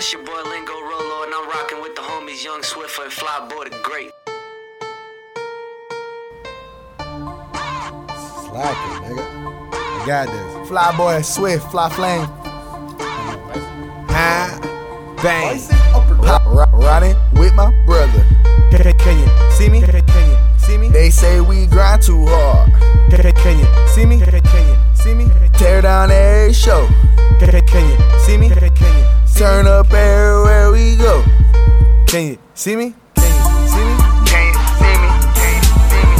This your boy Lingo Rolo, and I'm rocking with the homies Young Swiffer and Flyboy the Great. Slacking, nigga. I got this. Fly boy, swift, FlyyFlame. Huh? Bang. Pop, ri- riding with my brother. Can, can you see me? Can, can you see me? They say we grind too hard. Can, can you see me? Can, can you see me? Tear down every show. Can, can you see me? Can, can you Turn up everywhere we go. Can you see me? Can you see me? Can't you see me. Can't you see me?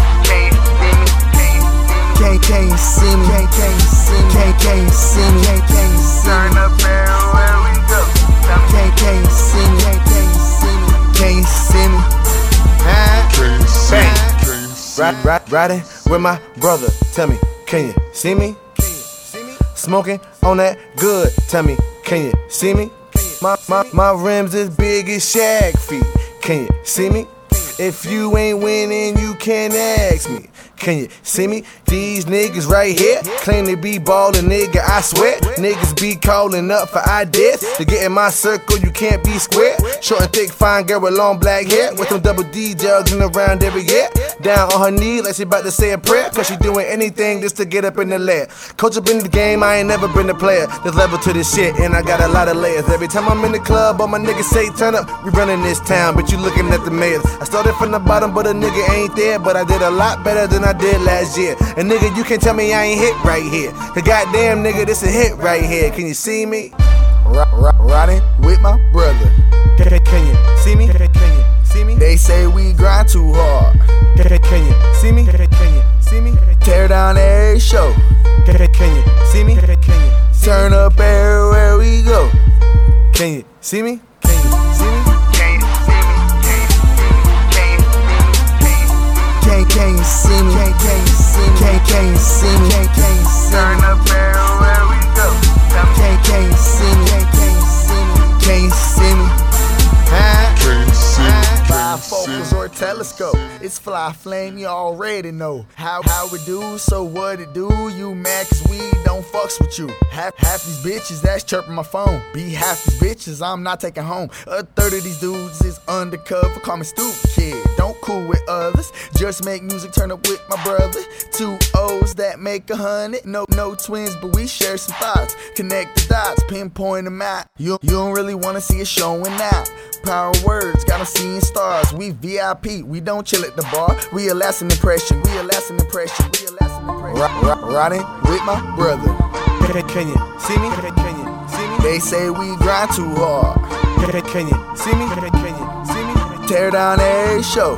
can't see me. Can't can't see me. Can't can't see me. Can't can't see me. Turn up everywhere we go. Can't can't see me. Can't can't see me. Can't see me. Huh? Bang. Ride, ride, riding with my brother. Tell me, can you see me, can you see me? Smoking on that good. Tell me, can you see me? My, my, my rims is big as Shaq feet. Can you see me? If you ain't winning, you can't ask me. Can you see me? These niggas right here claim to be ballin', nigga. I swear, niggas be callin' up for ideas. To get in my circle, you can't be square. Short and thick, fine girl with long black hair. With them double D jugging around every year. Down on her knee like she about to say a prayer. Cause she doing anything just to get up in the lair. Coach up in the game, I ain't never been a player. There's level to this shit, and I got a lot of layers. Every time I'm in the club, all my niggas say turn up. We running this town, but you looking at the mayors. I started from the bottom, but a nigga ain't there. But I did a lot better than I did last year. And nigga, you can't tell me I ain't hit right here. Cause goddamn nigga, this a hit right here. Can you see me? Ri- ri- Riding with my brother. Can, you see me? Can you see me? They say we grind too hard. Can, can you see me? Can, can you see me? Tear down every show. Can, can you see me? Can, can you Turn up everywhere we go. Can you see me? Can you see me? Can't see me. Can't can't see me. Can't can't see me. Can't can't see me. Can't can't see me. Turn up everywhere we go. Can't can't or. It's FlyyFlame, you already know how how we do. So what it do? You cause we don't fucks with you. Half half these bitches that's chirping my phone. Be half these bitches I'm not taking home. A third of these dudes is undercover. Call me stupid kid. Don't cool with others. Just make music, turn up with my brother. Two O's that make a hundred. No no twins, but we share some thoughts. Connect the dots, pinpoint them out. You you don't really wanna see it showing out. Power words, got 'em seeing stars. We VIP, we don't chill at the bar. We a lasting impression, we a lasting impression, we a lasting impression. Ri- ri- riding with my brother. Can, can you see me? Can, can you see me? They say we grind too hard. Can, can you see me? Can, can you see me? Tear down every show.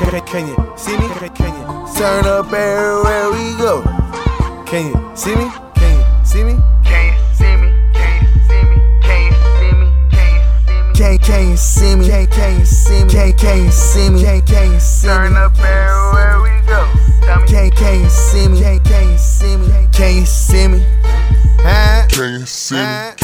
Can, can you see me? Can, can you Turn up everywhere we go. Can you see me? Can you see me? can't see me. Can't, can't see me. Can't, can't see me. Can't, can't see me. Turn up everywhere we go. Can't, can't see me. Can't, can't see me. Can't see me. Can't see me.